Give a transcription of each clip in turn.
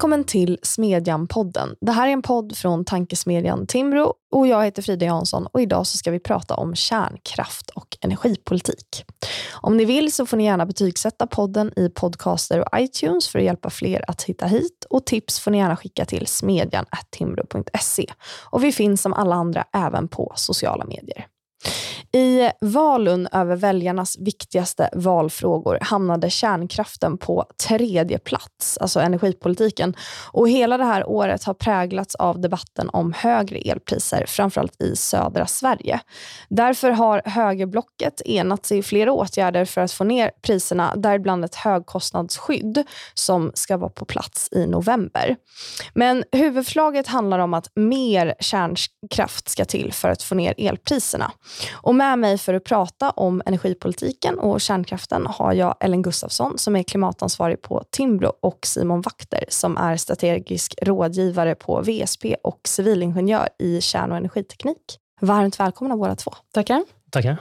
Välkommen till Smedjan-podden. Det här är en podd från tankesmedjan Timbro och jag heter Frida Jansson och idag så ska vi prata om kärnkraft och energipolitik. Om ni vill så får ni gärna betygsätta podden i podcaster och iTunes för att hjälpa fler att hitta hit och tips får ni gärna skicka till smedjan.timbro.se. Och vi finns som alla andra även på sociala medier. I valen över väljarnas viktigaste valfrågor hamnade kärnkraften på tredje plats, alltså energipolitiken. Och hela det här året har präglats av debatten om högre elpriser, framförallt i södra Sverige. Därför har högerblocket enats i flera åtgärder för att få ner priserna, däribland ett högkostnadsskydd som ska vara på plats i november. Men huvudförslaget handlar om att mer kärnkraft ska till för att få ner elpriserna. Och med mig för att prata om energipolitiken och kärnkraften har jag Ellen Gustafsson som är klimatansvarig på Timbro och Simon Wachter som är strategisk rådgivare på VSP och civilingenjör i kärn och energiteknik. Varmt välkomna båda två. Tackar. Tackar.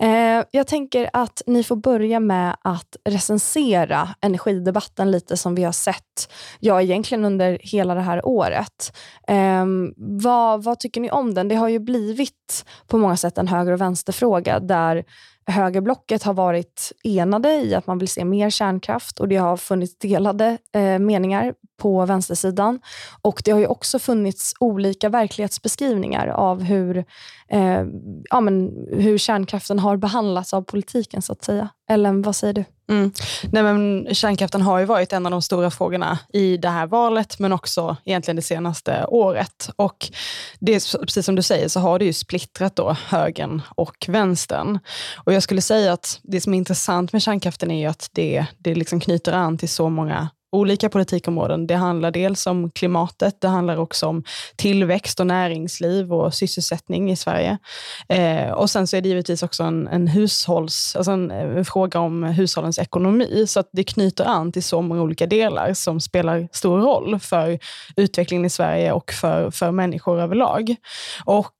Eh, jag tänker att ni får börja med att recensera energidebatten lite som vi har sett, ja egentligen under hela det här året. Eh, vad, vad tycker ni om den? Det har ju blivit på många sätt en höger och vänsterfråga där högerblocket har varit enade i att man vill se mer kärnkraft och det har funnits delade eh, meningar på vänstersidan. Och det har ju också funnits olika verklighetsbeskrivningar av hur, eh, ja, men hur kärnkraften har behandlats av politiken så att säga. Ellen, vad säger du? Mm. Nej, men kärnkraften har ju varit en av de stora frågorna i det här valet, men också egentligen det senaste året. Och det är, precis som du säger så har det ju splittrat då högern och vänstern. Och jag skulle säga att det som är intressant med kärnkraften är ju att det, det liksom knyter an till så många olika politikområden. Det handlar dels om klimatet, det handlar också om tillväxt och näringsliv och sysselsättning i Sverige. Eh, och sen så är det givetvis också en, en hushålls, alltså en, en, fråga om hushållens ekonomi, så att det knyter an till så många olika delar som spelar stor roll för utvecklingen i Sverige och för, för människor överlag. Och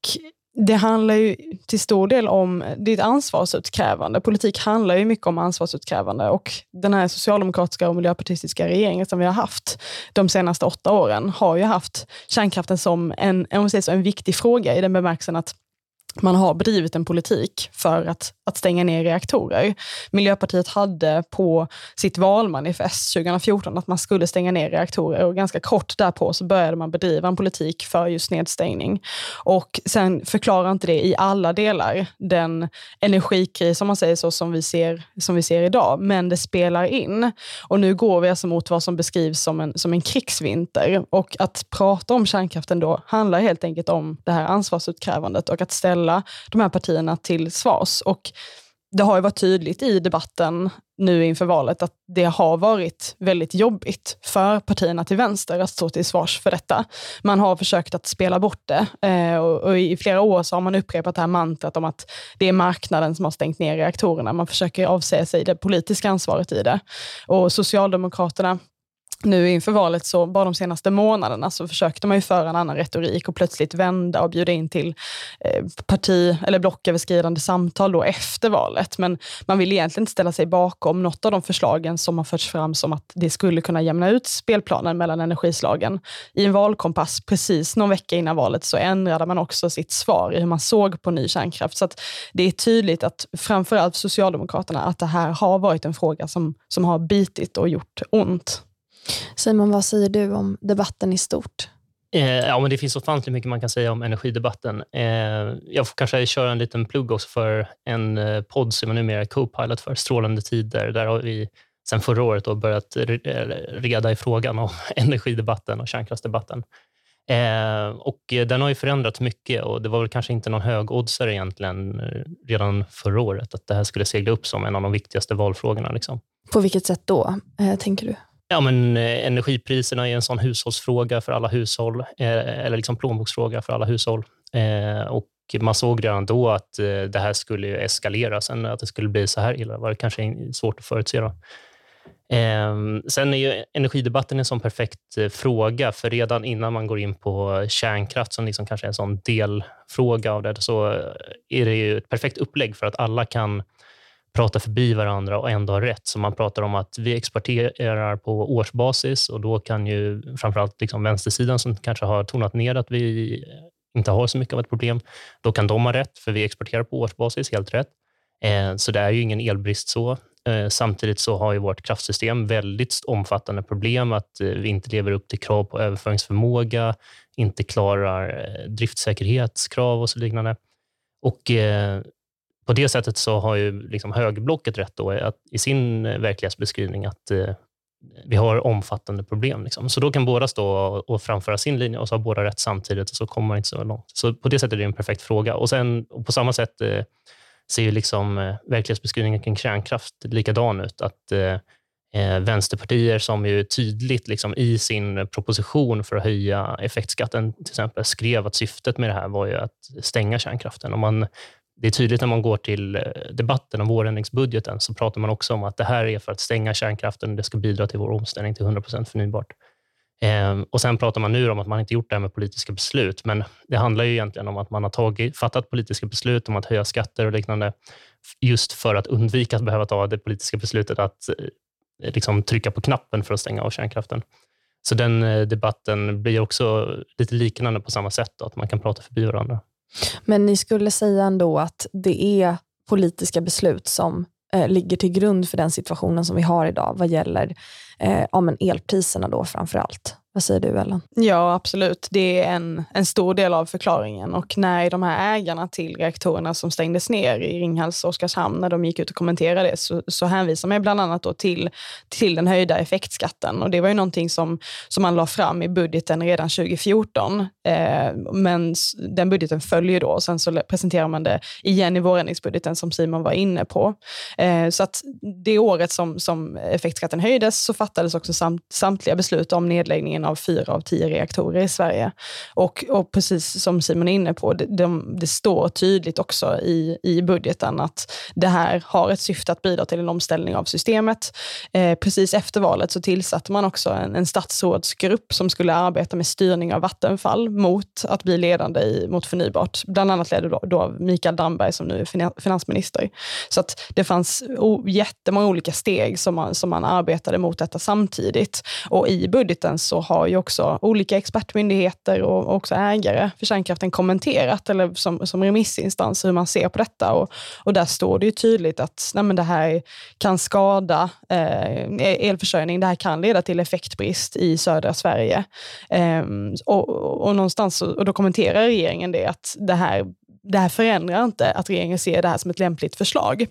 det handlar ju till stor del om ditt ansvarsutkrävande. Politik handlar ju mycket om ansvarsutkrävande och den här socialdemokratiska och miljöpartistiska regeringen som vi har haft de senaste åtta åren har ju haft kärnkraften som en, en viktig fråga i den bemärkelsen att man har bedrivit en politik för att, att stänga ner reaktorer. Miljöpartiet hade på sitt valmanifest 2014 att man skulle stänga ner reaktorer och ganska kort därpå så började man bedriva en politik för just nedstängning. Och sen förklarar inte det i alla delar den energikris, om man säger så, som vi ser, som vi ser idag, men det spelar in. Och nu går vi alltså mot vad som beskrivs som en, som en krigsvinter. Och att prata om kärnkraften då handlar helt enkelt om det här ansvarsutkrävandet och att ställa ställa de här partierna till svars. Och det har ju varit tydligt i debatten nu inför valet att det har varit väldigt jobbigt för partierna till vänster att stå till svars för detta. Man har försökt att spela bort det eh, och, i flera år så har man upprepat det här mantrat om att det är marknaden som har stängt ner reaktorerna. Man försöker avsäga sig det politiska ansvaret i det. Och Socialdemokraterna nu inför valet, så bara de senaste månaderna, så försökte man ju föra en annan retorik och plötsligt vända och bjuda in till eh, parti eller blocköverskridande samtal då efter valet. Men man vill egentligen inte ställa sig bakom något av de förslagen som har förts fram som att det skulle kunna jämna ut spelplanen mellan energislagen. I en valkompass precis någon vecka innan valet så ändrade man också sitt svar i hur man såg på ny kärnkraft. Så att det är tydligt att framförallt Socialdemokraterna, att det här har varit en fråga som, som har bitit och gjort ont. Simon, vad säger du om debatten i stort? Eh, ja, men det finns ofantligt mycket man kan säga om energidebatten. Eh, jag får kanske köra en liten plugg också för en eh, podd som jag numera är co-pilot för, Strålande tider. Där har vi sedan förra året då börjat reda i frågan om energidebatten och kärnkraftsdebatten. och den har ju förändrats mycket och det var väl kanske inte någon högoddsare egentligen redan förra året att det här skulle segla upp som en av de viktigaste valfrågorna. Liksom. På vilket sätt då, tänker du? Ja, men, eh, energipriserna är en sån hushållsfråga för alla hushåll, eh, eller liksom plånboksfråga för alla hushåll. Eh, och man såg redan då att det här skulle eskalera. Sen att det skulle bli så här illa var det kanske svårt att förutse. Då. Ehm, sen är ju energidebatten en sån perfekt fråga, för redan innan man går in på kärnkraft, som liksom kanske är en sån delfråga av det, så är det ju ett perfekt upplägg för att alla kan prata förbi varandra och ändå ha rätt. Så man pratar om att vi exporterar på årsbasis och då kan ju framförallt liksom vänstersidan som kanske har tonat ner att vi inte har så mycket av ett problem, då kan de ha rätt, för vi exporterar på årsbasis, helt rätt. Eh, så det är ju ingen elbrist så. Eh, samtidigt så har ju vårt kraftsystem väldigt omfattande problem att eh, vi inte lever upp till krav på överföringsförmåga, inte klarar driftsäkerhetskrav och så liknande. Och på det sättet så har ju liksom högerblocket rätt då, att, i sin eh, verklighetsbeskrivning att eh, vi har omfattande problem. Liksom. Så då kan båda stå och framföra sin linje och så har båda rätt samtidigt och så kommer man inte så långt. Så på det sättet är det en perfekt fråga. Och sen och på samma sätt eh, ser ju liksom, eh, verklighetsbeskrivningen kring kärnkraft likadan ut. Att eh, eh, vänsterpartier som ju tydligt liksom, i sin proposition för att höja effektskatten till exempel skrev att syftet med det här var ju att stänga kärnkraften. Och man det är tydligt när man går till eh, debatten om vårändringsbudgeten så pratar man också om att det här är för att stänga kärnkraften och det ska bidra till vår omställning till 100% förnybart. Eh, och Sen pratar man nu om att man inte gjort det här med politiska beslut, men det handlar ju egentligen om att man har tagit, fattat politiska beslut om att höja skatter och liknande just för att undvika att behöva ta det politiska beslutet att eh, liksom trycka på knappen för att stänga av kärnkraften. Så den eh, debatten blir också lite liknande på samma sätt, då, att man kan prata förbi varandra. Men ni skulle säga ändå att det är politiska beslut som eh, ligger till grund för den situationen som vi har idag vad gäller eh, ja, men elpriserna då framför allt? Vad säger du Ellen? Ja, absolut. Det är en, en stor del av förklaringen. Och när de här ägarna till reaktorerna som stängdes ner i Ringhals och Oskarshamn, när de gick ut och kommenterade det, så, så hänvisar man bland annat då till, till den höjda effektskatten. Och det var ju någonting som, som man la fram i budgeten redan 2014. Eh, men den budgeten följer då och sen så presenterar man det igen i vårändringsbudgeten som Simon var inne på. Eh, så att det året som, som effektskatten höjdes så fattades också samt, samtliga beslut om nedläggningen av fyra av tio reaktorer i Sverige. Och, och precis som Simon är inne på, det, de, det står tydligt också i, i budgeten att det här har ett syfte att bidra till en omställning av systemet. Eh, precis efter valet så tillsatte man också en, en statsrådsgrupp som skulle arbeta med styrning av Vattenfall mot att bli ledande i, mot förnybart. Bland annat ledde då, då Mikael Damberg som nu är finansminister. Så att det fanns o, jättemånga olika steg som man, som man arbetade mot detta samtidigt. Och i budgeten så har ju också olika expertmyndigheter och också ägare för kärnkraften kommenterat, eller som, som remissinstans, hur man ser på detta. Och, och där står det ju tydligt att nej, det här kan skada eh, elförsörjning, det här kan leda till effektbrist i södra Sverige. Eh, och, och, någonstans, och då kommenterar regeringen det, att det här, det här förändrar inte att regeringen ser det här som ett lämpligt förslag.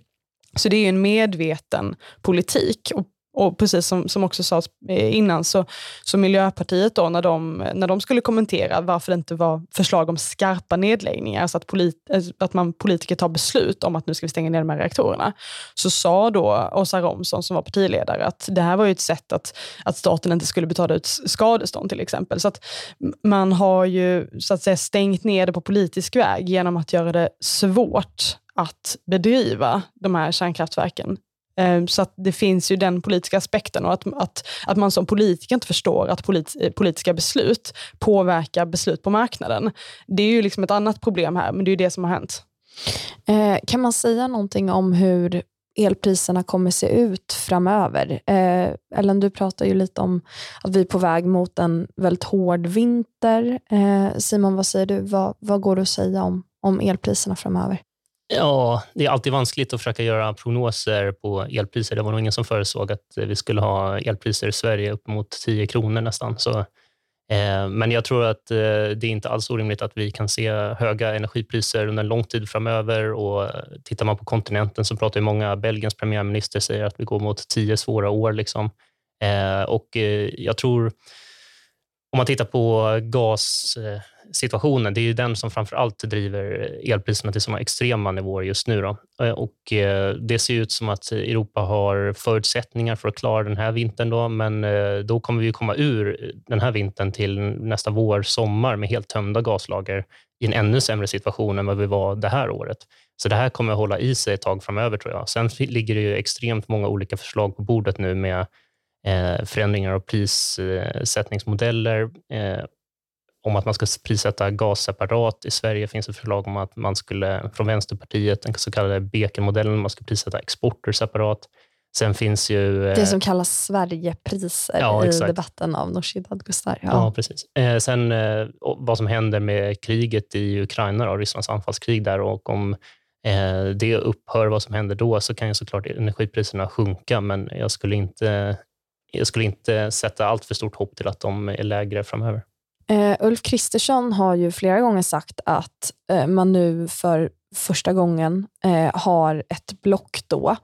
Så det är en medveten politik. Och och precis som, som också sades eh, innan, så, så Miljöpartiet då, när de, när de skulle kommentera varför det inte var förslag om skarpa nedläggningar, alltså att, polit, eh, att man politiker tar beslut om att nu ska vi stänga ner de här reaktorerna, så sa då Åsa Romson, som var partiledare, att det här var ju ett sätt att, att staten inte skulle betala ut skadestånd till exempel. Så att man har ju så att säga stängt ner det på politisk väg genom att göra det svårt att bedriva de här kärnkraftverken Ehm, så att det finns ju den politiska aspekten och att, att, att man som politiker inte förstår att polit, eh, politiska beslut påverkar beslut på marknaden. Det är ju liksom ett annat problem här, men det är ju det som har hänt. Eh, kan man säga någonting om hur elpriserna kommer se ut framöver? Eh, Ellen, du pratar ju lite om att vi är på väg mot en väldigt hård vinter. Eh, Simon, vad säger du? Vad, vad går det att säga om, om elpriserna framöver? Ja, det är alltid vanskligt att försöka göra prognoser på elpriser. Det var nog ingen som förutsåg att vi skulle ha elpriser i Sverige upp mot 10 kronor nästan. Så, eh, men jag tror att eh, det är inte alls orimligt att vi kan se höga energipriser under en lång tid framöver. Och eh, tittar man på kontinenten så pratar ju många, Belgiens premiärminister säger att vi går mot tio svåra år. Liksom. Eh, och eh, jag tror om man tittar på gas... Eh, situationen. det är ju den som framför allt driver elpriserna till sådana extrema nivåer just nu. Då. Eh, och eh, det ser ut som att Europa har förutsättningar för att klara den här vintern, då, men eh, då kommer vi komma ur den här vintern till nästa vår, sommar med helt tömda gaslager i en ännu sämre situation än vad vi var det här året. Så det här kommer att hålla i sig ett tag framöver, tror jag. Sen ligger det ju extremt många olika förslag på bordet nu med förändringar av prissättningsmodeller. Eh, om att man ska prissätta gas separat. I Sverige finns ett förslag om att man skulle, från Vänsterpartiet, den så kallade Bekenmodellen, man ska prissätta exporter separat. Sen finns ju... Eh, det som kallas Sverigepriser ja, i debatten av Nooshi Dadgostar. Ja. ja, precis. Eh, sen eh, vad som händer med kriget i Ukraina, då, Rysslands anfallskrig där och om eh, det upphör, vad som händer då, så kan ju såklart energipriserna sjunka, men jag skulle inte, jag skulle inte sätta allt för stort hopp till att de är lägre framöver. Uh, Ulf Kristersson har ju flera gånger sagt att uh, man nu för första gången uh, har ett block då,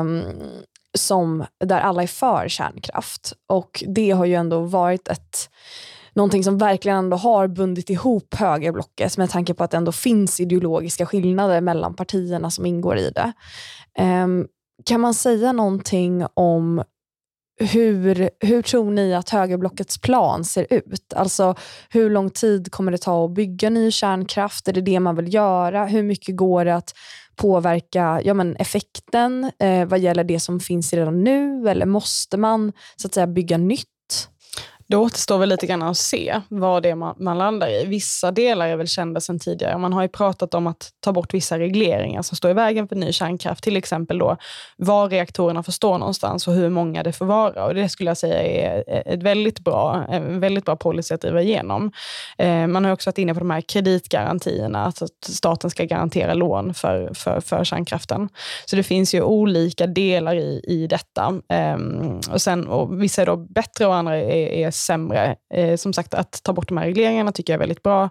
um, som, där alla är för kärnkraft. Och Det har ju ändå varit ett någonting som verkligen ändå har bundit ihop högerblocket med tanke på att det ändå finns ideologiska skillnader mellan partierna som ingår i det. Um, kan man säga någonting om hur, hur tror ni att högerblockets plan ser ut? Alltså hur lång tid kommer det ta att bygga ny kärnkraft? Är det det man vill göra? Hur mycket går det att påverka ja, men effekten eh, vad gäller det som finns redan nu? Eller måste man så att säga bygga nytt? Det återstår väl lite grann att se vad det är man, man, landar i. Vissa delar är väl kända sedan tidigare. Man har ju pratat om att ta bort vissa regleringar som står i vägen för ny kärnkraft. Till exempel då var reaktorerna får stå någonstans och hur många det får vara. Och det skulle jag säga är ett väldigt bra, en väldigt bra policy att driva igenom. Eh, man har också varit inne på de här kreditgarantierna, alltså att staten ska garantera lån för, för, för kärnkraften. Så det finns ju olika delar i, i detta. Eh, och sen, och vissa är då bättre och andra är, är sämre. Eh, som sagt, att ta bort de här regleringarna tycker jag är väldigt bra.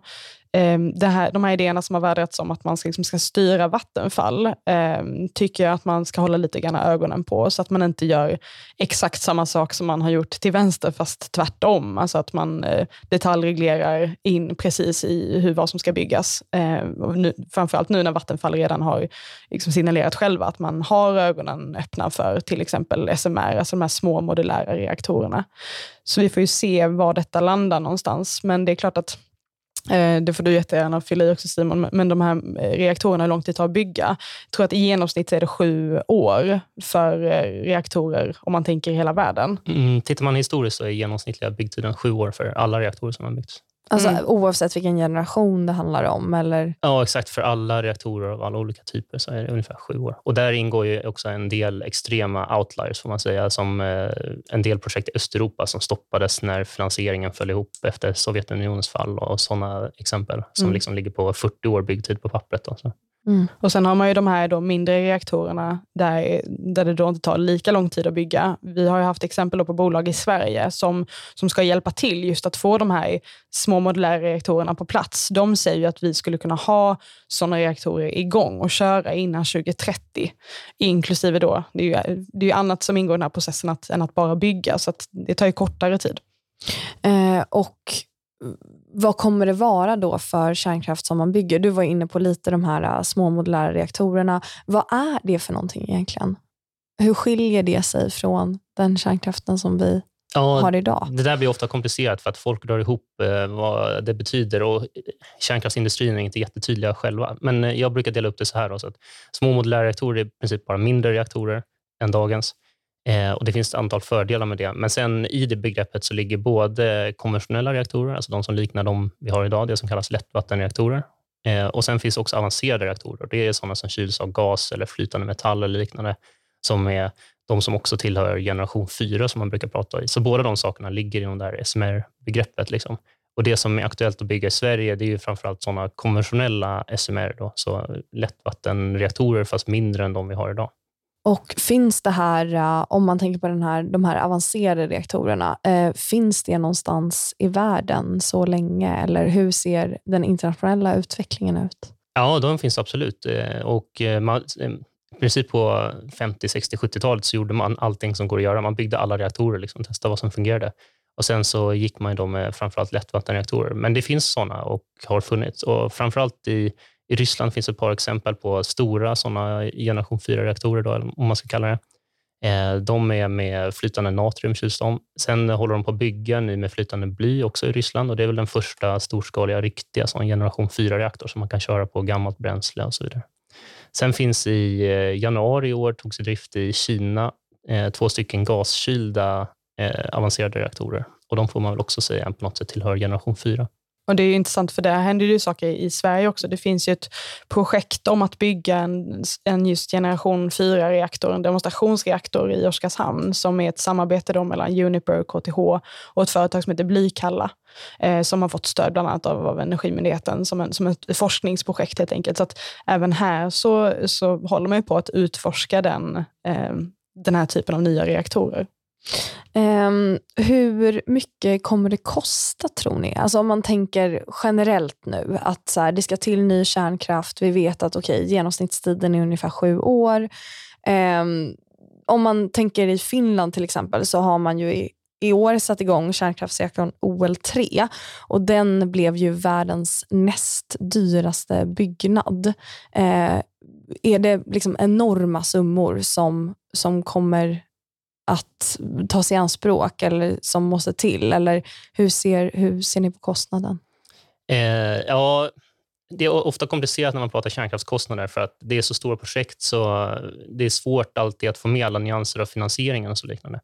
Ehm, det här, de här idéerna som har värderats om att man ska, liksom ska styra Vattenfall, eh, tycker jag att man ska hålla lite grann ögonen på, så att man inte gör exakt samma sak som man har gjort till vänster, fast tvärtom. Alltså att man eh, detaljreglerar in precis i hur vad som ska byggas. Eh, nu, framförallt nu när Vattenfall redan har liksom signalerat själva att man har ögonen öppna för till exempel SMR, alltså de här små modulära reaktorerna. Så vi får ju se var detta landar någonstans. Men det är klart att Eh, det får du jättegärna fylla i också Simon, men de här eh, reaktorerna, hur lång tid det tar att bygga? Jag tror att i genomsnitt är det sju år för eh, reaktorer om man tänker i hela världen. Mm, tittar man historiskt så är genomsnittliga byggtiden sju år för alla reaktorer som har byggts. Alltså mm. oavsett vilken generation det handlar om? Eller? Ja, exakt. För alla reaktorer av alla olika typer så är det ungefär sju år. Och där ingår ju också en del extrema outliers, får man säga, som eh, en del projekt i Östeuropa som stoppades när finansieringen föll ihop efter Sovjetunionens fall och sådana exempel som mm. liksom ligger på 40 år byggtid på pappret. Då, Mm. Och Sen har man ju de här då mindre reaktorerna där, där det då inte tar lika lång tid att bygga. Vi har haft exempel på bolag i Sverige som, som ska hjälpa till just att få de här små modulära reaktorerna på plats. De säger att vi skulle kunna ha sådana reaktorer igång och köra innan 2030. Inklusive då, det är ju, det är ju annat som ingår i den här processen att, än att bara bygga, så det tar ju kortare tid. Eh, och vad kommer det vara då för kärnkraft som man bygger? Du var inne på lite de här äh, små modulära reaktorerna. Vad är det för någonting egentligen? Hur skiljer det sig från den kärnkraften som vi ja, har idag? Det där blir ofta komplicerat för att folk drar ihop eh, vad det betyder och kärnkraftsindustrin är inte jättetydliga själva. Men eh, jag brukar dela upp det så här. Då, så att små modulära reaktorer är i princip bara mindre reaktorer än dagens. Eh, och Det finns ett antal fördelar med det. Men sen i det begreppet så ligger både konventionella reaktorer, alltså de som liknar de vi har idag, det som kallas lättvattenreaktorer. Eh, och Sen finns också avancerade reaktorer. Det är sådana som kyls av gas eller flytande metall eller liknande, som är de som också tillhör generation 4 som man brukar prata om. Så båda de sakerna ligger inom det här SMR-begreppet. Liksom. Och Det som är aktuellt att bygga i Sverige det är ju framförallt sådana konventionella SMR, då, så lättvattenreaktorer fast mindre än de vi har idag. Och finns det här, äh, om man tänker på den här, de här avancerade reaktorerna, äh, finns det någonstans i världen så länge? Eller hur ser den internationella utvecklingen ut? Ja, de finns absolut. Eh, och eh, man, eh, I princip på 50, 60, 70-talet så gjorde man allting som går att göra. Man byggde alla reaktorer, liksom, testade vad som fungerade. Och Sen så gick man då med framförallt lättvattenreaktorer. Men det finns sådana och har funnits. Och framförallt i i Ryssland finns ett par exempel på stora sådana generation 4-reaktorer, om man ska kalla det. Eh, de är med flytande natrium kyls de. Sen håller de på att bygga ny med flytande bly också i Ryssland och det är väl den första storskaliga riktiga sån generation 4-reaktor som man kan köra på gammalt bränsle och så vidare. Sen finns i eh, januari i år togs i drift i Kina eh, två stycken gaskylda avancerade reaktorer Och de får man väl också säga på något sätt tillhör generation 4. Och Det är intressant för där händer ju saker i Sverige också. Det finns ju ett projekt om att bygga en, en just generation 4-reaktor, en demonstrationsreaktor i Oskarshamn som är ett samarbete då mellan Uniper, KTH och ett företag som heter Blykalla eh, som har fått stöd bland annat av, av Energimyndigheten som, en, som ett forskningsprojekt helt enkelt. Så att även här så, så håller man på att utforska den, eh, den här typen av nya reaktorer. Um, hur mycket kommer det kosta tror ni? Alltså om man tänker generellt nu att så här, det ska till ny kärnkraft. Vi vet att okay, genomsnittstiden är ungefär sju år. Um, om man tänker i Finland till exempel så har man ju i, i år satt igång kärnkraftsreaktorn OL3 och den blev ju världens näst dyraste byggnad. Uh, är det liksom enorma summor som, som kommer att tas i anspråk eller som måste till? Eller hur ser, hur ser ni på kostnaden? Eh, ja, det är ofta komplicerat när man pratar kärnkraftskostnader för att det är så stora projekt så det är svårt alltid att få med alla nyanser av finansieringen och så liknande.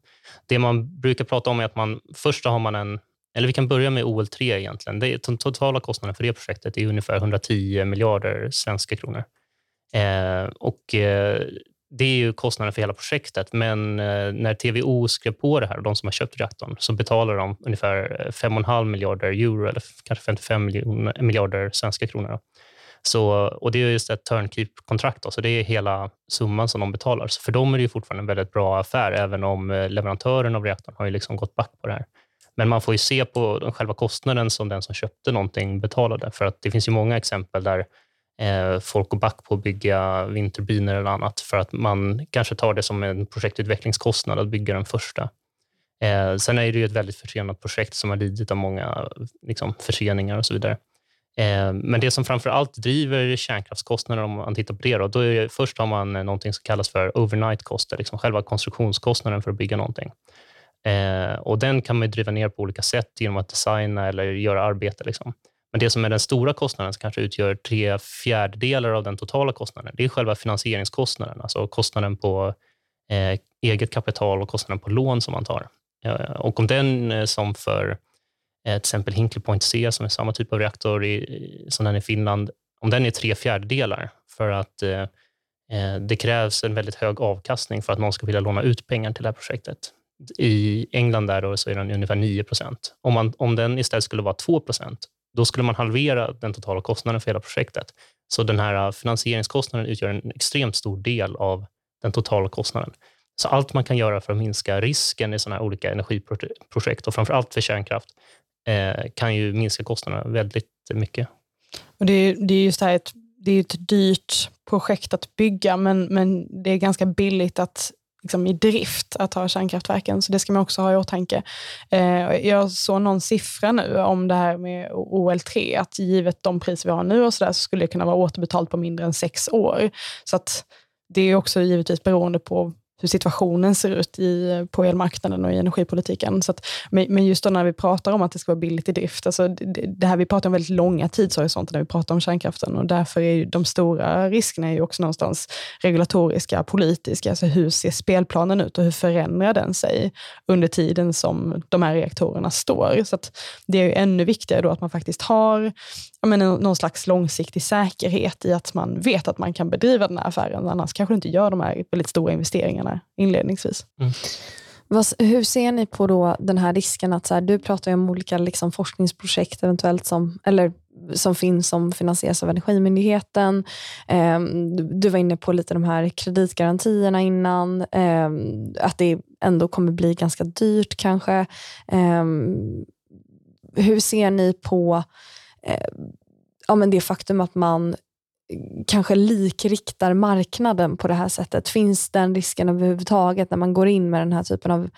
Det man brukar prata om är att man först har man en eller vi kan börja med OL3 egentligen. Det, den totala kostnaden för det projektet är ungefär 110 miljarder svenska kronor. Eh, och eh, det är ju kostnaden för hela projektet, men eh, när TVO skrev på det här, och de som har köpt reaktorn, så betalar de ungefär eh, 5,5 miljarder euro eller kanske 55 eh, miljarder svenska kronor. Så, och Det är just ett turnkey-kontrakt, så det är hela summan som de betalar. Så för dem är det fortfarande en väldigt bra affär, även om leverantören av reaktorn har ju liksom gått back på det här. Men man får ju se på den själva kostnaden som den som köpte någonting betalade, för att det finns ju många exempel där Eh, folk går back på att bygga vindturbiner eller annat för att man kanske tar det som en projektutvecklingskostnad att bygga den första. Eh, sen är det ju ett väldigt försenat projekt som har lidit av många liksom, förseningar och så vidare. Eh, men det som framför allt driver kärnkraftskostnader, om man tittar på det, då, då är det, först har man eh, någonting som kallas för overnight cost, liksom själva konstruktionskostnaden för att bygga någonting. Eh, och Den kan man driva ner på olika sätt genom att designa eller göra arbete. Liksom. Men det som är den stora kostnaden, som kanske utgör tre fjärdedelar av den totala kostnaden, det är själva finansieringskostnaden, alltså kostnaden på eh, eget kapital och kostnaden på lån som man tar. Eh, och om den, eh, som för eh, till exempel Hinkley Point C, som är samma typ av reaktor i, som den i Finland, om den är tre fjärdedelar för att eh, eh, det krävs en väldigt hög avkastning för att någon ska vilja låna ut pengar till det här projektet. I England där då så är den ungefär 9 procent. Om, om den istället skulle vara 2 procent, då skulle man halvera den totala kostnaden för hela projektet. Så den här äh, finansieringskostnaden utgör en extremt stor del av den totala kostnaden. Så allt man kan göra för att minska risken i sådana här olika energiprojekt och framför allt för kärnkraft eh, kan ju minska kostnaderna väldigt mycket. Och det, är, det är just det här ett, det är ett dyrt projekt att bygga, men, men det är ganska billigt att liksom i drift att ha kärnkraftverken, så det ska man också ha i åtanke. Eh, jag såg någon siffra nu om det här med OL3, att givet de priser vi har nu och så, där, så skulle det kunna vara återbetalt på mindre än sex år. Så att det är också givetvis beroende på hur situationen ser ut i, på elmarknaden och i energipolitiken. Så att, men just när vi pratar om att det ska vara billigt i drift, alltså det, det här vi pratar om väldigt långa tidshorisonter när vi pratar om kärnkraften och därför är de stora riskerna ju också någonstans regulatoriska, politiska. Alltså hur ser spelplanen ut och hur förändrar den sig under tiden som de här reaktorerna står? Så det är ju ännu viktigare då att man faktiskt har menar, någon slags långsiktig säkerhet i att man vet att man kan bedriva den här affären. Annars kanske du inte gör de här väldigt stora investeringarna inledningsvis. Mm. hur ser ni på då den här risken att så här, du pratar om olika liksom forskningsprojekt eventuellt som, eller som finns som finansieras av Energimyndigheten. Eh, du var inne på lite de här kreditgarantierna innan. Eh, att det ändå kommer bli ganska dyrt kanske. Eh, hur ser ni på Eh, ja, men det faktum att man eh, kanske likriktar marknaden på det här sättet? Finns den risken överhuvudtaget när man går in med den här typen av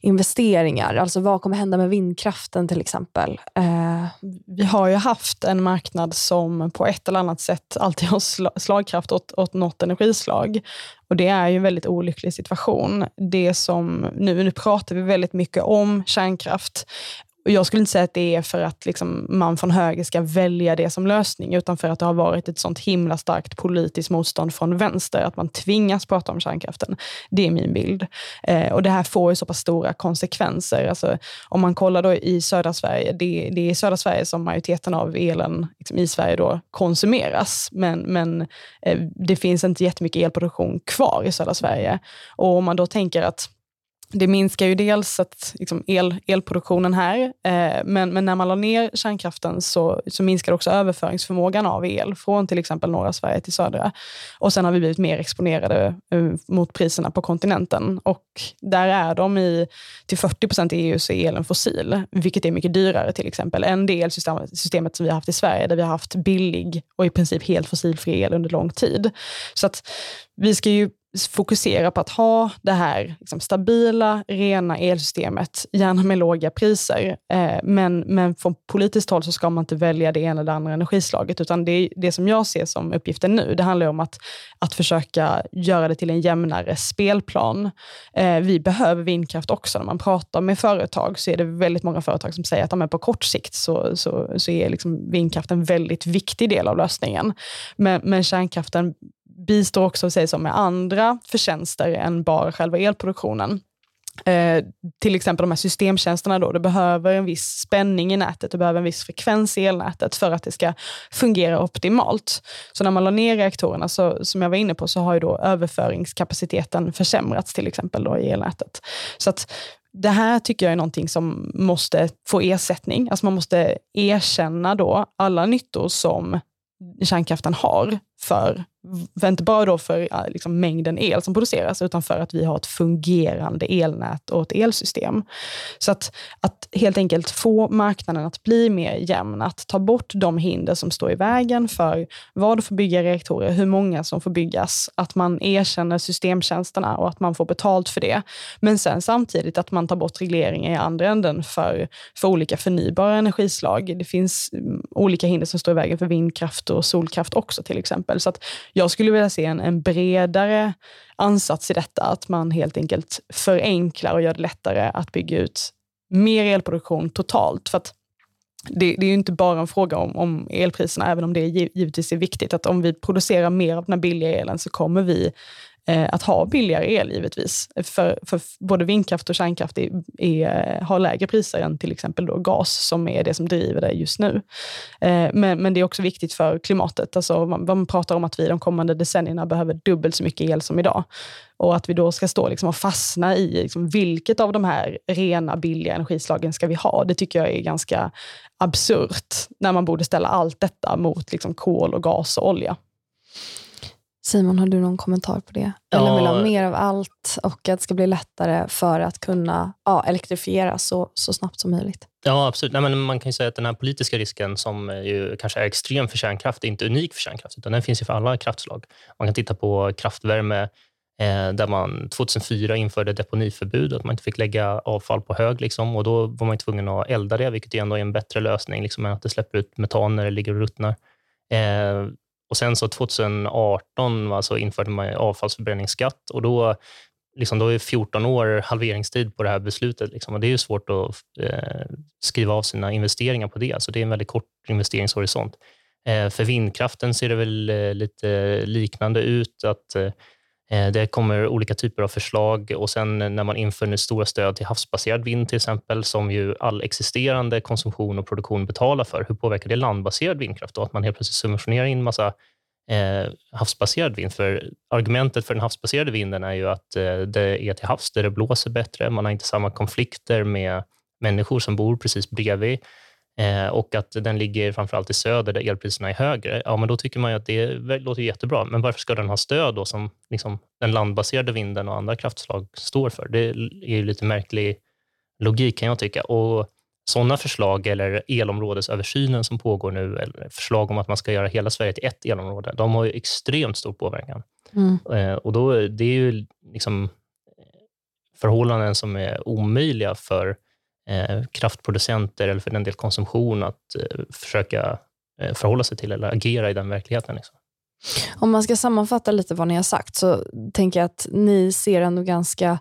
investeringar? Alltså vad kommer hända med vindkraften till exempel? Eh. Vi har ju haft en marknad som på ett eller annat sätt alltid har slagkraft åt, åt något energislag. Och Det är ju en väldigt olycklig situation. Det som, nu, nu pratar vi väldigt mycket om kärnkraft och jag skulle inte säga att det är för att liksom man från höger ska välja det som lösning, utan för att det har varit ett sånt himla starkt politiskt motstånd från vänster, att man tvingas prata om kärnkraften. Det är min bild. Eh, och det här får ju så pass stora konsekvenser. Alltså, om man kollar då i södra Sverige, det, det är i södra Sverige som majoriteten av elen liksom, i Sverige då konsumeras, men, men eh, det finns inte jättemycket elproduktion kvar i södra Sverige. Och om man då tänker att det minskar ju dels att, liksom el, elproduktionen här, eh, men, men när man la ner kärnkraften så, så minskar också överföringsförmågan av el från till exempel norra Sverige till södra. Och sen har vi blivit mer exponerade eh, mot priserna på kontinenten. Och där är de i, till 40 procent i EU så är elen fossil, vilket är mycket dyrare till exempel än det elsystemet som vi har haft i Sverige, där vi har haft billig och i princip helt fossilfri el under lång tid. Så att vi ska ju fokusera på att ha det här liksom, stabila, rena elsystemet, gärna med låga priser. Eh, men, men från politiskt håll så ska man inte välja det ena eller det andra energislaget, utan det, det som jag ser som uppgiften nu, det handlar om att, att försöka göra det till en jämnare spelplan. Eh, vi behöver vindkraft också. När man pratar med företag så är det väldigt många företag som säger att ja, på kort sikt så, så, så är liksom vindkraft en väldigt viktig del av lösningen. Men, men kärnkraften bistår också sig som med andra förtjänster än bara själva elproduktionen. Eh, till exempel de här systemtjänsterna, då, det behöver en viss spänning i nätet, det behöver en viss frekvens i elnätet för att det ska fungera optimalt. Så när man la ner reaktorerna, så, som jag var inne på, så har ju då överföringskapaciteten försämrats till exempel då i elnätet. Så att det här tycker jag är någonting som måste få ersättning. Alltså man måste erkänna då alla nyttor som kärnkraften har för, för inte bara då för liksom, mängden el som produceras, utan för att vi har ett fungerande elnät och ett elsystem. Så att, att helt enkelt få marknaden att bli mer jämn, att ta bort de hinder som står i vägen för vad får bygga reaktorer, hur många som får byggas, att man erkänner systemtjänsterna och att man får betalt för det. Men sen samtidigt att man tar bort regleringar i andra änden för, för olika förnybara energislag. Det finns mm, olika hinder som står i vägen för vindkraft och solkraft också till exempel exempel. Så att jag skulle vilja se en, en bredare ansats i detta, att man helt enkelt förenklar och gör det lättare att bygga ut mer elproduktion totalt. För att det, det, är ju inte bara en fråga om, om elpriserna, även om det givetvis är viktigt. Att om vi producerar mer av den här billiga elen så kommer vi Eh, att ha billigare el givetvis. För, för både vindkraft och kärnkraft är, är, har lägre priser än till exempel då gas, som är det som driver det just nu. Eh, men, men det är också viktigt för klimatet. Alltså man, man pratar om att vi de kommande decennierna behöver dubbelt så mycket el som idag. Och att vi då ska stå liksom och fastna i liksom, vilket av de här rena, billiga energislagen ska vi ha? Det tycker jag är ganska absurt, när man borde ställa allt detta mot liksom, kol, och gas och olja. Simon, har du någon kommentar på det? Eller ja. vill ha mer av allt och att det ska bli lättare för att kunna ja, elektrifiera så, så snabbt som möjligt? Ja, absolut. Nej, men man kan säga att den här politiska risken som ju kanske är extrem för kärnkraft är inte unik för kärnkraft, utan den finns ju för alla kraftslag. Man kan titta på kraftvärme eh, där man 2004 införde deponiförbud, att man inte fick lägga avfall på hög. Liksom, och Då var man tvungen att elda det, vilket ändå är en bättre lösning liksom, än att det släpper ut metan när det ligger och ruttnar. Eh, och sen så 2018 alltså, införde man avfallsförbränningsskatt och då, liksom, då är 14 år halveringstid på det här beslutet. Liksom, och det är svårt att eh, skriva av sina investeringar på det. Så det är en väldigt kort investeringshorisont. Eh, för vindkraften ser det väl eh, lite liknande ut. att Eh, Eh, det kommer olika typer av förslag och sen när man inför stora stöd till havsbaserad vind till exempel, som ju all existerande konsumtion och produktion betalar för, hur påverkar det landbaserad vindkraft? Då? Att man helt plötsligt subventionerar in massa eh, havsbaserad vind. För argumentet för den havsbaserade vinden är ju att eh, det är till havs där det blåser bättre. Man har inte samma konflikter med människor som bor precis bredvid och att den ligger framförallt i söder där elpriserna är högre, ja, men då tycker man ju att det låter jättebra. Men varför ska den ha stöd då som liksom, den landbaserade vinden och andra kraftslag står för? Det är ju lite märklig logik kan jag tycka. Och sådana förslag, eller elområdesöversynen som pågår nu, eller förslag om att man ska göra hela Sverige till ett elområde, de har ju extremt stor påverkan. Mm. Eh, och då, det är ju liksom förhållanden som är omöjliga för eh, Eh, kraftproducenter eller för den del konsumtion att eh, försöka eh, förhålla sig till eller agera i den verkligheten. Liksom. Om man ska sammanfatta lite vad ni har sagt så tänker jag att ni ser ändå ganska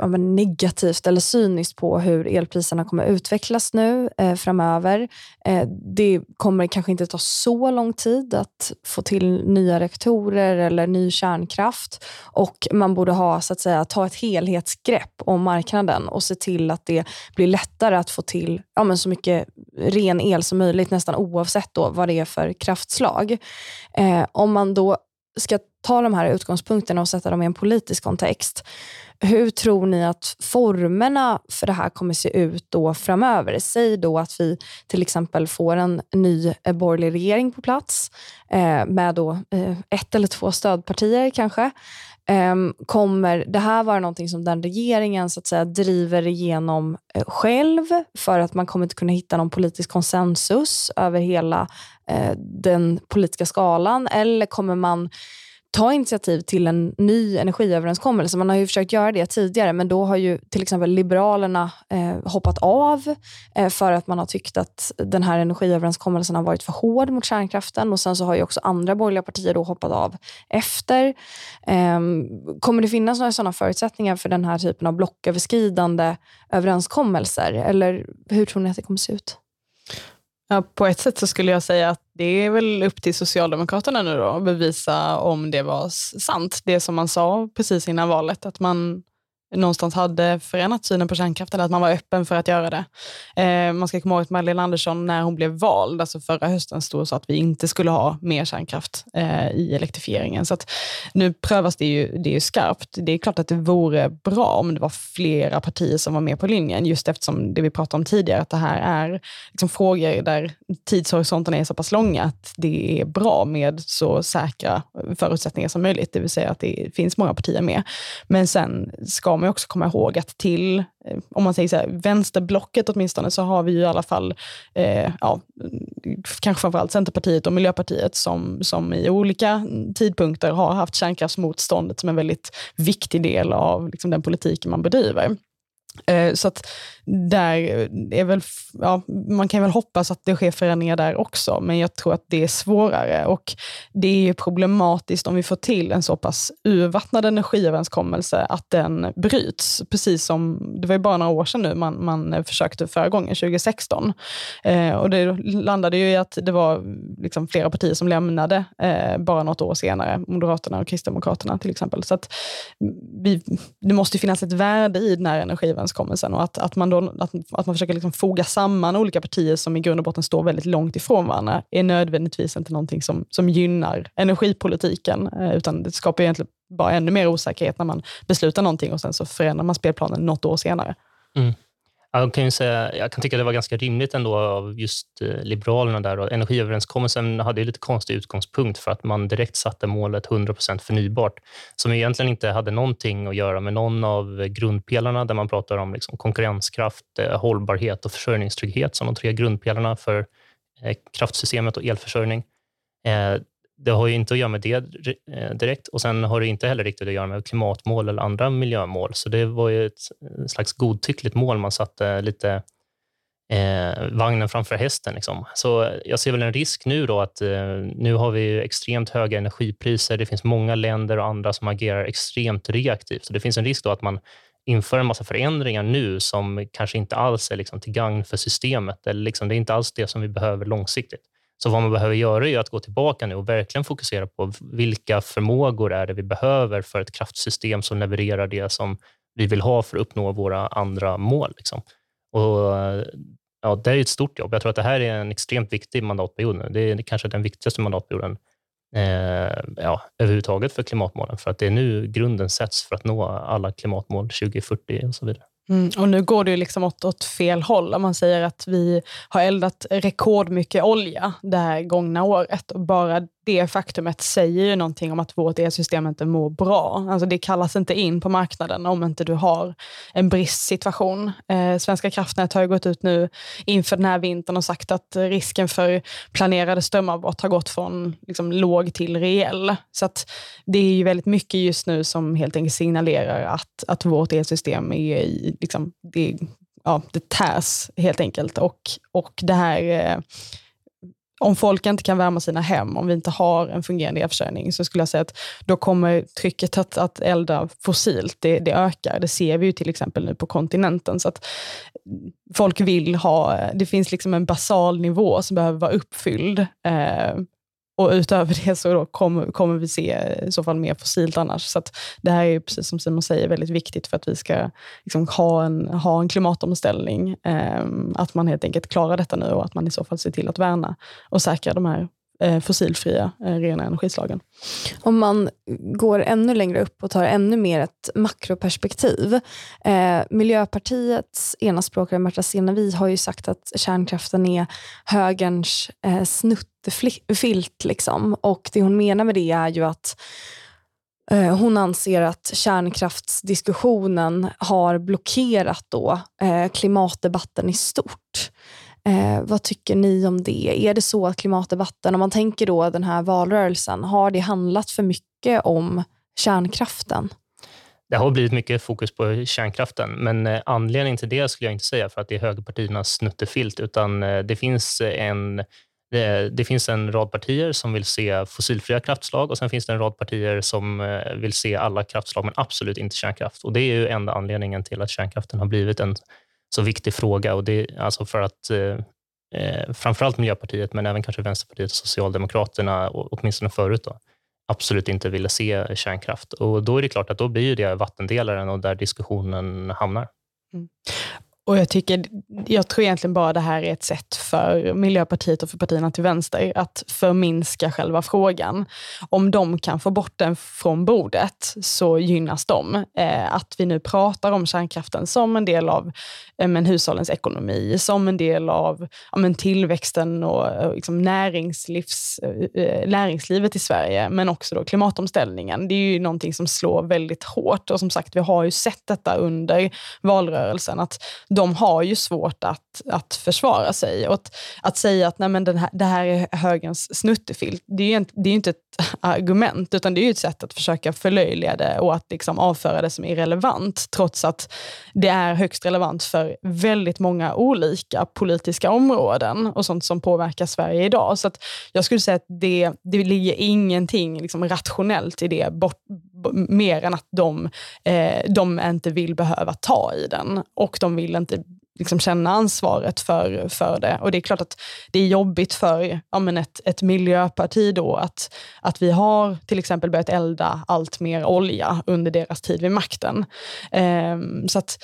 eh, negativt eller cyniskt på hur elpriserna kommer utvecklas nu eh, framöver. Eh, det kommer kanske inte ta så lång tid att få till nya reaktorer eller ny kärnkraft och man borde ha så att säga ta ett helhetsgrepp om marknaden och se till att det blir lättare att få till ja, men så mycket ren el som möjligt nästan oavsett då vad det är för kraftslag. Eh, om man då ska ta de här utgångspunkterna och sätta dem i en politisk kontext. Hur tror ni att formerna för det här kommer se ut då framöver? Säg då att vi till exempel får en ny eh, borgerlig regering på plats eh, med då, eh, ett eller två stödpartier kanske. Eh, kommer det här vara någonting som den regeringen så att säga, driver igenom eh, själv för att man kommer inte kunna hitta någon politisk konsensus över hela Eh, den politiska skalan? Eller kommer man ta initiativ till en ny energiöverenskommelse. Man har ju försökt göra det tidigare, men då har ju till exempel Liberalerna eh, hoppat av eh, för att man har tyckt att den här energiöverenskommelsen har varit för hård mot kärnkraften och sen så har ju också andra borgerliga partier då hoppat av efter. Eh, kommer det finnas några sådana förutsättningar för den här typen av blocköverskridande överenskommelser eller hur tror ni att det kommer se ut? Ja, på ett sätt så skulle jag säga att det är väl upp till Socialdemokraterna nu då att bevisa om det var sant, det som man sa precis innan valet, att man någonstans hade förändrat synen på kärnkraften, att man var öppen för att göra det. Eh, man ska komma ihåg att Magdalena Andersson, när hon blev vald, alltså förra hösten, stod och sa att vi inte skulle ha mer kärnkraft eh, i elektrifieringen. Så att nu prövas det ju, det är ju skarpt. Det är klart att det vore bra om det var flera partier som var med på linjen, just eftersom det vi pratade om tidigare, att det här är liksom frågor där tidshorisonterna är så pass långa att det är bra med så säkra förutsättningar som möjligt, det vill säga att det finns många partier med. Men sen ska man också komma ihåg att till, eh, om man säger så här, vänsterblocket åtminstone, så har vi ju i alla fall, eh, ja, kanske framförallt Centerpartiet och Miljöpartiet som, som i olika tidpunkter har haft kärnkraftsmotståndet som en väldigt viktig del av liksom, den politiken man bedriver. Eh, så att där är väl, ja, man kan väl hoppas att det sker förändringar där också, men jag tror att det är svårare. Och Det är problematiskt om vi får till en så pass urvattnad energiöverenskommelse att den bryts. Precis som, det var ju bara några år sedan nu man, man försökte förra gången, 2016. Eh, och Det landade ju i att det var liksom flera partier som lämnade eh, bara något år senare, Moderaterna och Kristdemokraterna till exempel. Så att vi, det måste finnas ett värde i den här energiöverenskommelsen och att, att man då att, att man försöker liksom foga samman olika partier som i grund och botten står väldigt långt ifrån varandra, är nödvändigtvis inte någonting som, som gynnar energipolitiken, eh, utan det skapar egentligen bara ännu mer osäkerhet när man beslutar någonting och sen så förändrar man spelplanen något år senare. Mm. Jag kan, säga, jag kan tycka det var ganska rimligt ändå av just eh, Liberalerna. där. Och energiöverenskommelsen hade ju lite konstig utgångspunkt för att man direkt satte målet 100 förnybart, som egentligen inte hade någonting att göra med någon av grundpelarna där man pratar om liksom konkurrenskraft, eh, hållbarhet och försörjningstrygghet som de tre grundpelarna för eh, kraftsystemet och elförsörjning det har ju inte att göra med det eh, direkt och sen har det inte heller riktigt att göra med klimatmål eller andra miljömål. Så det var ju ett eh, slags godtyckligt mål man satte lite eh, vagnen framför hästen. Liksom. Så jag ser väl en risk nu då att eh, nu har vi extremt höga energipriser. Det finns många länder och andra som agerar extremt reaktivt. Så det finns en risk då att man inför en massa förändringar nu som kanske inte alls är liksom till gagn för systemet. Eller liksom, det är inte alls det som vi behöver långsiktigt. Så vad man behöver göra är att gå tillbaka nu och verkligen fokusera på vilka förmågor är det vi behöver för ett kraftsystem som levererar det som vi vill ha för att uppnå våra andra mål. Liksom. Och, ja, det är ett stort jobb. Jag tror att det här är en extremt viktig mandatperiod. Det är kanske den viktigaste mandatperioden eh, ja, överhuvudtaget för klimatmålen, för att det är nu grunden sätts för att nå alla klimatmål 2040 och så vidare. Mm, och nu går det ju liksom åt, åt fel håll. Om man säger att vi har eldat rekordmycket olja det här gångna året. Och bara det faktumet säger ju någonting om att vårt elsystem inte mår bra. Alltså det kallas inte in på marknaden om inte du har en bristsituation. Eh, Svenska kraftnät har ju gått ut nu inför den här vintern och sagt att risken för planerade strömavbrott har gått från liksom, låg till reell. Så att det är ju väldigt mycket just nu som helt enkelt signalerar att, att vårt elsystem är i, liksom, det, ja, det tärs helt enkelt. Och, och det här eh, om folk inte kan värma sina hem, om vi inte har en fungerande elförsörjning, så skulle jag säga att då kommer trycket att, att elda fossilt, det, det ökar. Det ser vi ju till exempel nu på kontinenten. Så att folk vill ha, det finns liksom en basal nivå som behöver vara uppfylld. Eh, och utöver det så kommer, kommer vi se i så fall mer fossilt annars. Så det här är, precis som Simon säger, väldigt viktigt för att vi ska liksom ha, en, ha en klimatomställning. Eh, att man helt enkelt klarar detta nu och att man i så fall ser till att värna och säkra de här Eh, fossilfria eh, rena energislagen. Om man går ännu längre upp och tar ännu mer ett makroperspektiv. Eh, Miljöpartiets enaspråkare Märta Stenevi har ju sagt att kärnkraften är högerns eh, snuttefilt. Liksom. Och det hon menar med det är ju att eh, hon anser att kärnkraftsdiskussionen har blockerat då, eh, klimatdebatten i stort. Eh, vad tycker ni om det? Är det så att klimatdebatten, om man tänker då den här valrörelsen, har det handlat för mycket om kärnkraften? Det har blivit mycket fokus på kärnkraften, men eh, anledningen till det skulle jag inte säga för att det är högerpartiernas snuttefilt, utan eh, det finns en det, det, finns en rad partier som vill se fossilfria kraftslag och sen finns det en rad partier som vill se alla kraftslag, men absolut inte kärnkraft. Och Det är ju enda anledningen till att kärnkraften har blivit en så viktig fråga. Och det, alltså för att eh, eh, framförallt Miljöpartiet, men även kanske Vänsterpartiet och Socialdemokraterna, åtminstone förut, då, absolut inte ville se kärnkraft. Och Då är det klart att då blir det vattendelaren och där diskussionen hamnar. Mm. Och jag, tycker, jag tror egentligen bara det här är ett sätt för Miljöpartiet och för partierna till vänster att förminska själva frågan. Om de kan få bort den från bordet så gynnas de. Eh, att vi nu pratar om kärnkraften som en del av eh, men, hushållens ekonomi, som en del av ja, men, tillväxten och eh, liksom, näringslivs, eh, näringslivet i Sverige, men också då klimatomställningen. Det är ju någonting som slår väldigt hårt och som sagt, vi har ju sett detta under valrörelsen. att de har ju svårt att, att försvara sig. Och att, att säga att nej, men den här, det här är högerns snuttefilt, det är ju inte, det är inte ett argument, utan det är ju ett sätt att försöka förlöjliga det och att liksom avföra det som irrelevant, trots att det är högst relevant för väldigt många olika politiska områden och sånt som påverkar Sverige idag. Så att jag skulle säga att det, det ligger ingenting liksom rationellt i det, bort, mer än att de, eh, de inte vill behöva ta i den och de vill inte liksom känna ansvaret för, för det. Och det är klart att det är jobbigt för ja, men ett, ett miljöparti då att, att vi har till exempel börjat elda allt mer olja under deras tid vid makten. Eh, så att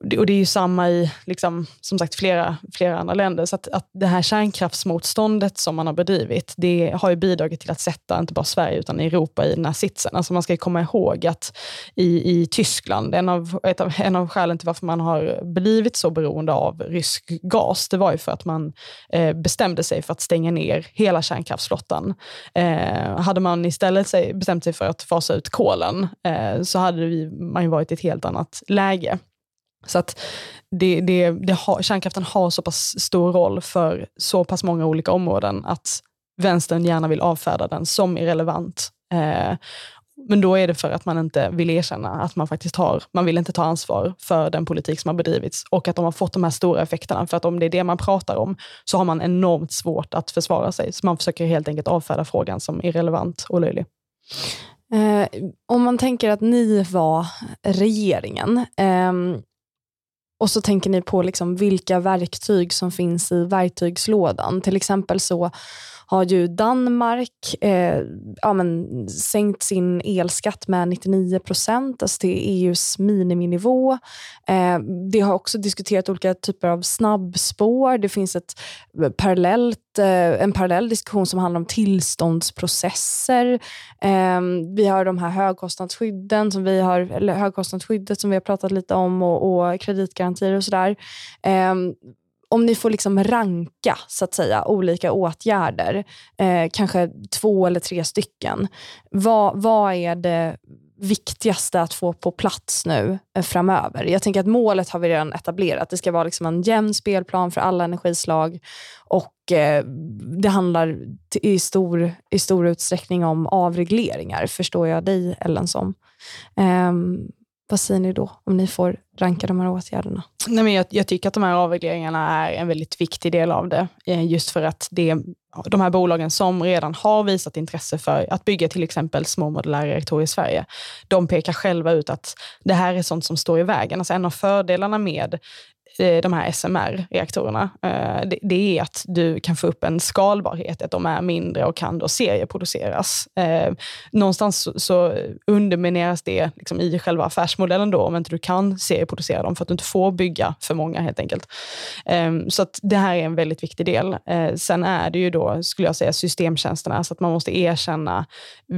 och det är ju samma i liksom, som sagt flera, flera andra länder. Så att, att det här kärnkraftsmotståndet som man har bedrivit, det har ju bidragit till att sätta inte bara Sverige utan Europa i den här sitsen. Alltså man ska komma ihåg att i, i Tyskland, en av, ett av, en av skälen till varför man har blivit så beroende av rysk gas, det var ju för att man eh, bestämde sig för att stänga ner hela kärnkraftsflottan. Eh, hade man istället sig, bestämt sig för att fasa ut kolen, eh, så hade vi, man ju varit i ett helt annat läge. Så att det, det, det har, kärnkraften har så pass stor roll för så pass många olika områden att vänstern gärna vill avfärda den som irrelevant. Eh, men då är det för att man inte vill erkänna att man faktiskt har, man vill inte ta ansvar för den politik som har bedrivits och att de har fått de här stora effekterna. För att om det är det man pratar om så har man enormt svårt att försvara sig. Så man försöker helt enkelt avfärda frågan som irrelevant och löjlig. Eh, om man tänker att ni var regeringen, eh, och så tänker ni på liksom vilka verktyg som finns i verktygslådan. Till exempel så har ju Danmark eh, ja, men, sänkt sin elskatt med 99 procent, alltså till EUs miniminivå. Eh, det har också diskuterat olika typer av snabbspår. Det finns ett parallellt, eh, en parallell diskussion som handlar om tillståndsprocesser. Eh, vi har de här högkostnadsskydden som vi har, eller högkostnadsskyddet som vi har pratat lite om och, och kreditgarantier och sådär. Eh, om ni får liksom ranka så att säga, olika åtgärder, eh, kanske två eller tre stycken. Vad, vad är det viktigaste att få på plats nu eh, framöver? Jag tänker att målet har vi redan etablerat. Det ska vara liksom en jämn spelplan för alla energislag och eh, det handlar i stor, i stor utsträckning om avregleringar, förstår jag dig Ellen som. Ehm, vad säger ni då om ni får ranka de här åtgärderna? Nej, men jag, jag tycker att de här avregleringarna är en väldigt viktig del av det. Eh, just för att det de här bolagen som redan har visat intresse för att bygga till exempel små modulära reaktorer i Sverige, de pekar själva ut att det här är sånt som står i vägen. Alltså en av fördelarna med Eh, de här SMR-reaktorerna, eh, det är att du kan få upp en skalbarhet, att de är mindre och kan då serieproduceras. Eh, någonstans så undermineras det liksom i själva affärsmodellen då, om inte du kan serieproducera dem, för att du inte får bygga för många helt enkelt. Ehm, så att det här är en väldigt viktig del. Sen är det ju då, skulle jag säga, systemtjänsterna, så att man måste erkänna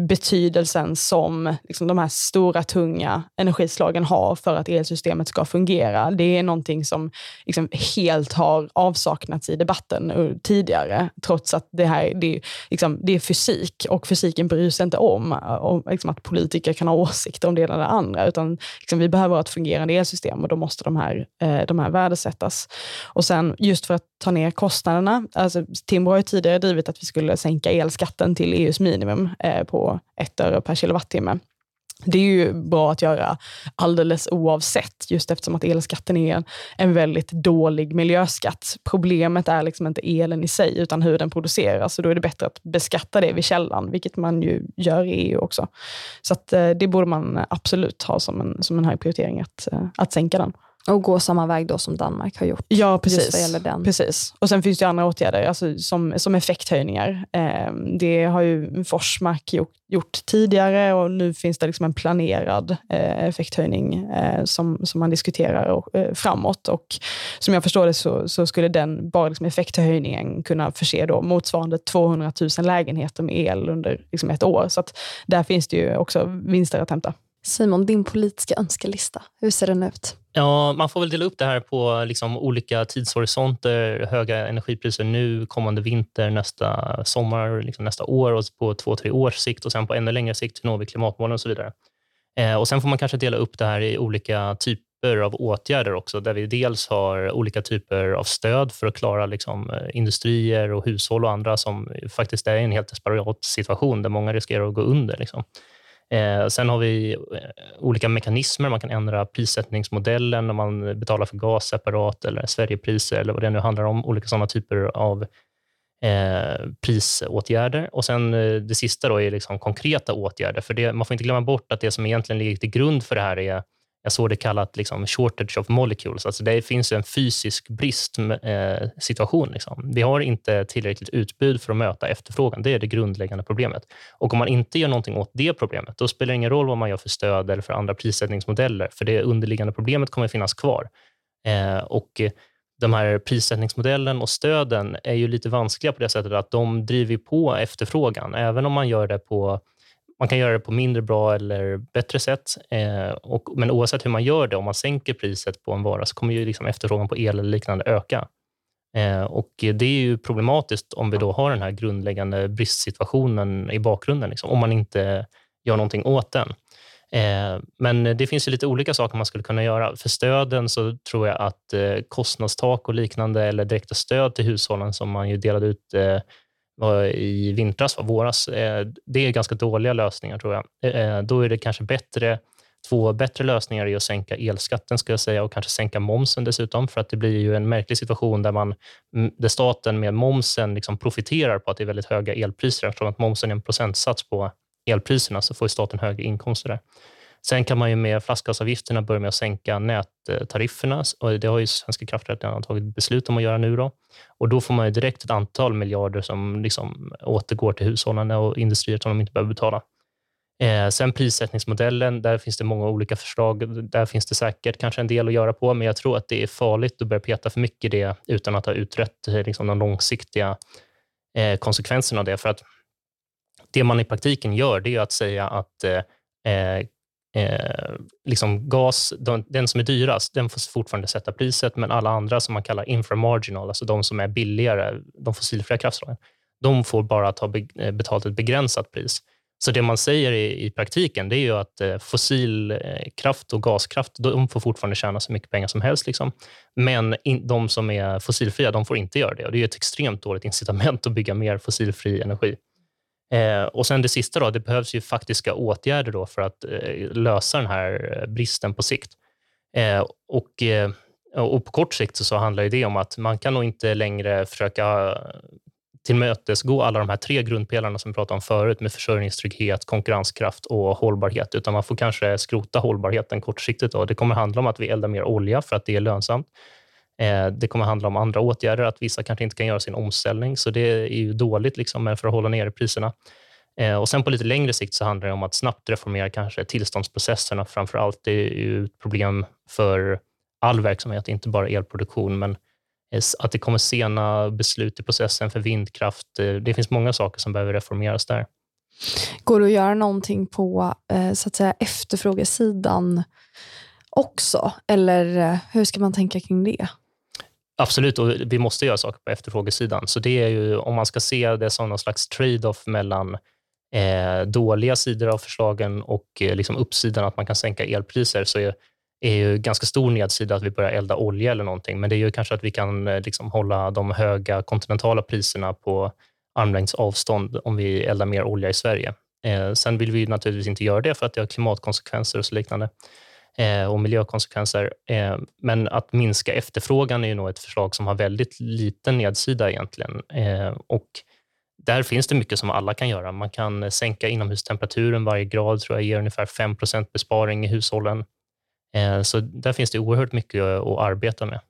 betydelsen som liksom de här stora, tunga energislagen har för att elsystemet ska fungera. Det är någonting som liksom helt har avsaknats i debatten tidigare, trots att det här det, liksom, det är fysik och fysiken bryr sig inte om, eh, om liksom att politiker kan ha åsikter om det ena eller det andra, utan liksom, vi behöver ha ett fungerande elsystem och då måste de här, eh, de här värdesättas. Och sen just för att ta ner kostnaderna, alltså Timbro har ju tidigare drivit att vi skulle sänka elskatten till EUs minimum eh, på ett öre per kilowattimme. Det är ju bra att göra alldeles oavsett, just eftersom att elskatten är en, en väldigt dålig miljöskatt. Problemet är liksom inte elen i sig, utan hur den produceras. Så då är det bättre att beskatta det vid källan, vilket man ju gör i EU också. Så att, eh, det borde man absolut ha som en, som en hög prioritering, att, eh, att sänka den. Och gå samma väg då som Danmark har gjort. Ja, precis. Precis. Och Sen finns det andra åtgärder, alltså som, som effekthöjningar. Eh, det har ju Forsmark gjort, gjort, tidigare och nu finns det liksom en planerad eh, effekthöjning eh, som, som man diskuterar och, eh, framåt. Och Som jag förstår det så, så skulle den, bara liksom effekthöjningen kunna förse då motsvarande 200 000 lägenheter med el under liksom ett år. Så att där finns det ju också vinster att hämta. Simon, din politiska önskelista, hur ser den ut? Ja, man får väl dela upp det här på liksom olika tidshorisonter. Höga energipriser nu, kommande vinter, nästa sommar, liksom nästa år och på två, tre års sikt och sen på ännu längre sikt hur når vi klimatmålen och så vidare. Eh, och Sen får man kanske dela upp det här i olika typer av åtgärder också, där vi dels har olika typer av stöd för att klara liksom, eh, industrier och hushåll och andra som faktiskt är i en helt desperat situation där många riskerar att gå under. Liksom. Eh, sen har vi eh, olika mekanismer. Man kan ändra prissättningsmodellen om man betalar för gas separat eller Sverigepriser eller vad det nu handlar om. Olika sådana typer av eh, prisåtgärder. Och sen eh, Det sista då är liksom konkreta åtgärder. För det, Man får inte glömma bort att det som egentligen ligger till grund för det här är jag såg det kallat liksom shortage of molecules. Alltså det finns en fysisk bristsituation. Eh, liksom. Vi har inte tillräckligt utbud för att möta efterfrågan. Det är det grundläggande problemet. Och Om man inte gör någonting åt det problemet, då spelar det ingen roll vad man gör för stöd eller för andra prissättningsmodeller, för det underliggande problemet kommer att finnas kvar. Eh, och de här prissättningsmodellen och stöden är ju lite vanskliga på det sättet att de driver på efterfrågan, även om man gör det på man kan göra det på mindre bra eller bättre sätt. Eh, och, men oavsett hur man gör det, om man sänker priset på en vara, så kommer ju liksom efterfrågan på el eller liknande öka. Eh, och Det är ju problematiskt om vi då har den här grundläggande bristsituationen i bakgrunden, liksom, om man inte gör någonting åt den. Eh, men det finns ju lite olika saker man skulle kunna göra. För stöden så tror jag att eh, kostnadstak och liknande eller direkta stöd till hushållen som man ju delade ut eh, i vintras, var våras, eh, det är ganska dåliga lösningar tror jag. Eh, då är det kanske bättre Två bättre lösningar är att sänka elskatten ska jag säga och kanske sänka momsen dessutom, för att det blir ju en märklig situation där, man, där staten med momsen liksom profiterar på att det är väldigt höga elpriser. Eftersom att momsen är en procentsats på elpriserna så får staten högre inkomster där. Sen kan man ju med flaskhalsavgifterna börja med att sänka nättarifferna. Och det har ju Svenska kraftnät redan tagit beslut om att göra nu. Då. Och då får man direkt ett antal miljarder som liksom återgår till hushållen och industrier som de inte behöver betala. Eh, sen prissättningsmodellen, där finns det många olika förslag. Där finns det säkert kanske en del att göra på, men jag tror att det är farligt att börja peta för mycket i det utan att ha utrett eh, liksom, de långsiktiga eh, konsekvenserna av det. För att det man i praktiken gör, det är att säga att eh, eh eh liksom gas, de, den som är dyrast, den får fortfarande sätta priset, men alla andra som man kallar inframarginal, alltså de som är billigare, de fossilfria kraftslagen, de får bara ta be, eh, betalt ett begränsat pris. Så det man säger i, i praktiken det är ju att eh, fossilkraft och gaskraft de får fortfarande tjäna så mycket pengar som helst. Liksom. Men in, de som är fossilfria de får inte göra det. Och Det är ett extremt dåligt incitament att bygga mer fossilfri energi. Eh, och sen det sista, då, det behövs ju faktiska åtgärder då för att eh, lösa den här eh, bristen på sikt. Eh, och, eh, och på kort sikt så handlar det om att man kan nog inte längre försöka eh, tillmötesgå alla de här tre grundpelarna som vi pratade om förut med försörjningstrygghet, konkurrenskraft och hållbarhet, utan man får kanske skrota hållbarheten kortsiktigt. Då. Det kommer handla om att vi eldar mer olja för att det är lönsamt. Eh, det kommer handla om andra åtgärder, att vissa kanske inte kan göra sin omställning, så det är ju dåligt liksom för att hålla nere priserna. Eh, och sen på lite längre sikt så handlar det om att snabbt reformera kanske tillståndsprocesserna framför allt. Det är ju ett problem för all verksamhet, inte bara elproduktion, men eh, att det kommer sena beslut i processen för vindkraft. Det finns många saker som behöver reformeras där. Går det att göra någonting på så att säga, efterfrågesidan också? Eller hur ska man tänka kring det? Absolut, och vi måste göra saker på efterfrågesidan. Så det är ju, om man ska se det som någon slags trade-off mellan eh, dåliga sidor av förslagen och eh, liksom uppsidan att man kan sänka elpriser, så är, är ju ganska stor nedsida att vi börjar elda olja eller någonting, men det är ju kanske att vi kan eh, liksom hålla de höga kontinentala priserna på armlängds avstånd om vi eldar mer olja i Sverige. Eh, sen vill vi naturligtvis inte göra det för att det har klimatkonsekvenser och så liknande Eh, och miljökonsekvenser. Eh, men att minska efterfrågan är ju nog ett förslag som har väldigt liten nedsida egentligen. Eh, och där finns det mycket som alla kan göra. Man kan sänka inomhustemperaturen varje grad, tror jag ger ungefär 5% besparing i hushållen. Eh, så där finns det oerhört mycket att arbeta med.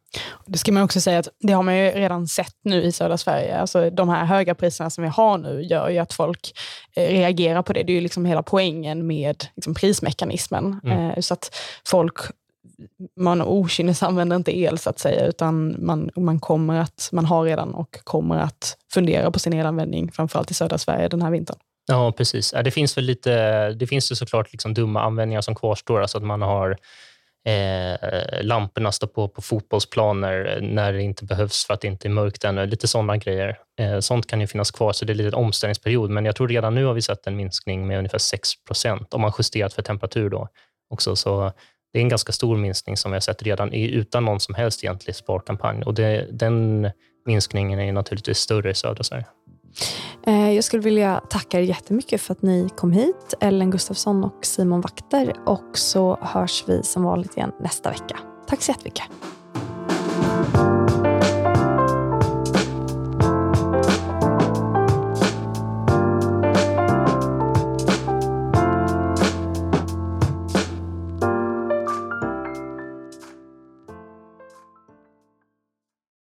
Det ska man också säga att det har man ju redan sett nu i södra Sverige. Alltså de här höga priserna som vi har nu gör ju att folk eh, reagerar på det. Det är ju liksom hela poängen med liksom prismekanismen. Mm. Eh, så att folk man okynnesanvänder inte el så att säga, utan man, man, kommer att, man har redan och kommer att fundera på sin elanvändning, framförallt i södra Sverige den här vintern. Ja, precis. Det finns väl lite, det finns ju såklart liksom dumma användningar som kvarstår, alltså att man har eh, lamporna står på på fotbollsplaner eh, när det inte behövs för att det inte är mörkt ännu. Lite sådana grejer. Eh, sånt kan ju finnas kvar, så det är lite en omställningsperiod. Men jag tror redan nu har vi sett en minskning med ungefär 6% om man justerat för temperatur. Då också. Så det är en ganska stor minskning som vi har sett redan utan någon som helst egentlig sparkampanj. Och det, den minskningen är naturligtvis större i södra Sverige. Eh, jag skulle vilja tacka er jättemycket för att ni kom hit, Ellen Gustafsson och Simon Vakter. Och så hörs vi som vanligt igen nästa vecka. Tack så jättemycket.